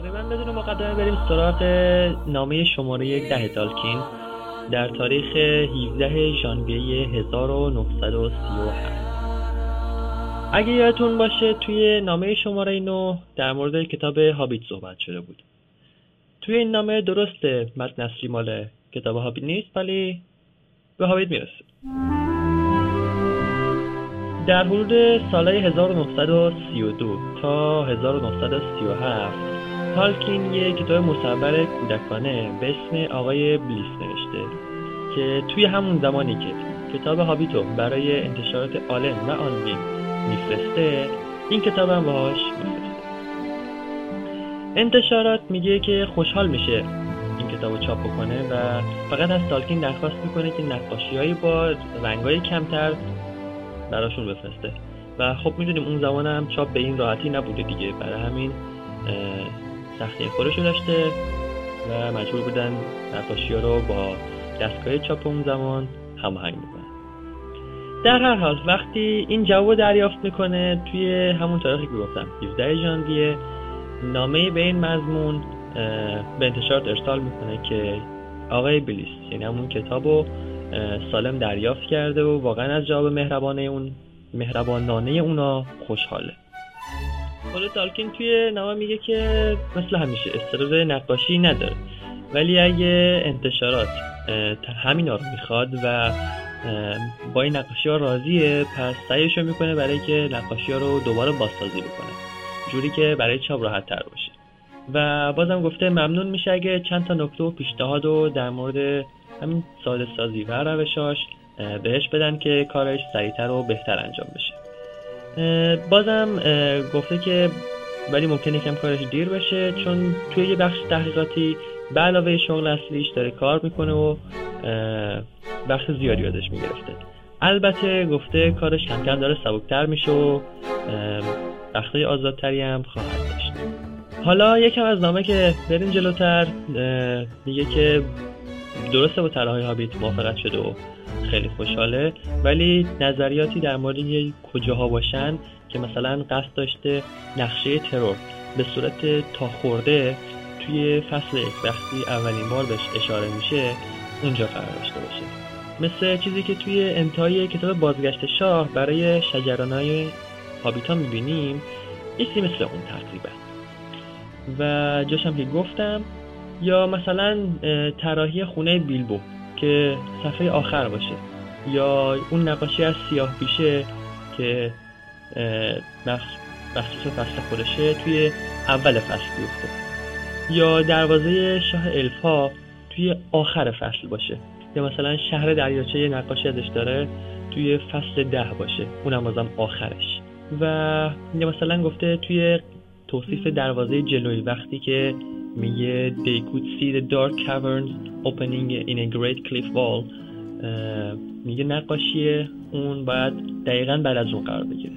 تقریبا بدون مقدمه بریم سراغ نامه شماره ده تالکین در تاریخ 17 ژانویه 1937 اگه یادتون باشه توی نامه شماره 9 در مورد کتاب هابیت صحبت شده بود. توی این نامه درسته متن اصلی مال کتاب هابیت نیست ولی به هابیت می‌رسه. در حدود سالهای 1932 تا 1937 تالکین یک کتاب مصور کودکانه به اسم آقای بلیس نوشته که توی همون زمانی که کتاب هابیتو برای انتشارات آلن و آنوین میفرسته این کتاب هم باهاش میفرسته. انتشارات میگه که خوشحال میشه این کتاب رو چاپ بکنه و فقط از تالکین درخواست می‌کنه که نقاشی با رنگ کمتر براشون بفرسته. و خب می‌دونیم اون زمان هم چاپ به این راحتی نبوده دیگه. برای همین سختی خودشو داشته و مجبور بودن نقاشی رو با دستگاه چاپ اون زمان هماهنگ بکنن. در هر حال وقتی این جواب دریافت می‌کنه توی همون تاریخی که گفتم 17 ژانویه نامه به این مضمون به انتشارات ارسال می‌کنه که آقای بلیس یعنی همون کتاب رو سالم دریافت کرده و واقعا از جواب مهربانه اون مهربانانه اونا خوشحاله. خود تالکین توی نامه میگه که مثل همیشه استرس نقاشی نداره. ولی اگه انتشارات همینا رو می‌خواد و با این نقاشی ها راضیه پس سعیش رو می‌کنه برای که نقاشی ها رو دوباره بازسازی بکنه. جوری که برای چاپ راحت تر باشه. و بازم گفته ممنون میشه اگه چند تا نکته و پیشنهاد رو در مورد همین ساده سازی و روشاش بهش بدن که کارش سریعتر و بهتر انجام بشه. بازم گفته که ولی ممکنه کم کارش دیر بشه چون توی یه بخش تحقیقاتی به علاوه شغل اصلیش داره کار می‌کنه و بخش زیادی یادش می‌گرفته. البته گفته کارش کم کم داره سبکتر میشه و وقتای آزادتری هم خواهد داشت. حالا یکم از نامه که بریم جلوتر میگه که درسته با طرحهای هابیت موافقت شده و خیلی خوشحاله. ولی نظریاتی در مورد کجاها باشن که مثلا قصد داشته نقشه ترور به صورت تا خورده توی فصل وقتی اولین بار بهش اشاره میشه اونجا قرار داشته باشه. مثل چیزی که توی انتهای کتاب بازگشت شاه برای شجرانای هابیتا می‌بینیم ایسی مثل اون تقریبا. و جاشم که گفتم یا مثلا طراحی خونه بیلبو. که صفحه آخر باشه. یا اون نقاشی از سیاه پیشه که بخصوص فصل خودشه توی اول فصل بیفته. یا دروازه شاه الفا توی آخر فصل باشه. یا مثلا شهر دریاچه نقاشی ازش داره توی فصل ده باشه. اونم بازم آخرش. و یا مثلا گفته توی توصیف دروازه جلوی وقتی که میگه they could see the dark caverns opening in a great cliff wall. میگه نقاشی اون باید دقیقا بعد از اون قرار بگیره.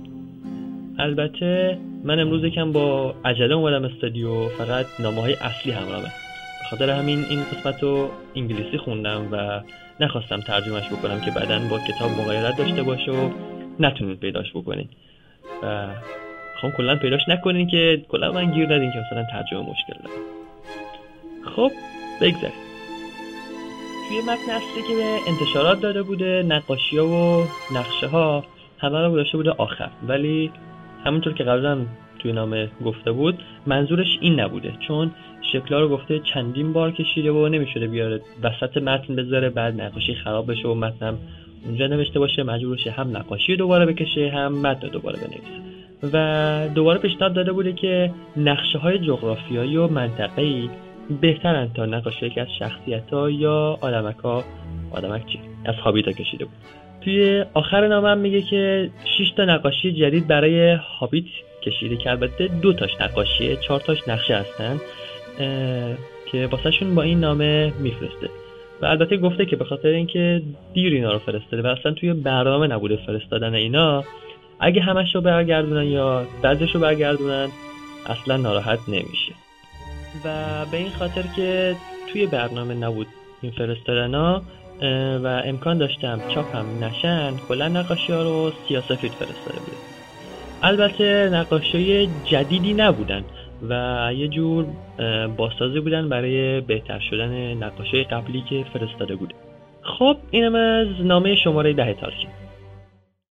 البته من امروز یکم با عجله اومدم استودیو فقط نامه های اصلی همراهه به خاطر همین این قسمت رو انگلیسی خوندم و نخواستم ترجمهش بکنم که بعدا با کتاب مقایرت داشته باشه و نتونید پیداش بکنید. و خب کلا پیداش نکنین که کلا من گیر ندین که مثلا ترجمه مشکل داره. خب بگذاریم. توی متن اصلی که به انتشارات داده بوده نقاشی ها و نقشه ها همه رو داشته بوده آخر. ولی همونطور که قبلا توی نامه گفته بود منظورش این نبوده. چون شکلا رو گفته چندین بار کشیده و نمی‌شده بیاره وسط متن بذاره بعد نقاشی خراب بشه و متنم اونجا نوشته باشه. مجبورشه هم نقاشی دوباره بکشه هم متن دوباره بنویسه. و دوباره پیشنهاد داده بوده که نقشه های جغرافیایی و منطقه‌ای بهترن تا نقاشی که از شخصیت ها یا آدمک ها آدمک چی؟ از هابیتا کشیده بود. توی آخر نامه میگه که 6 تا نقاشی جدید برای هابیت کشیده که البته دو تاش نقاشیه چهار تاش نقشه هستن که واسهشون با این نامه میفرسته. و البته گفته که به خاطر اینکه دیر اینا رو فرستاده و اصلا توی برنامه نبوده فرستادن اینا اگه همش رو برگردونن یا بعضش رو برگردونن اصلا ناراحت نمیشه. و به این خاطر که توی برنامه نبود این فرستادن ها و امکان داشتم چاپ هم نشن کلا نقاشی ها رو سیاسفید فرستاده بوده البته نقاشی جدیدی نبودن و یه جور بازسازی بودن برای بهتر شدن نقاشی قبلی که فرستاده بوده خب اینم از نامه شماره ده تالکین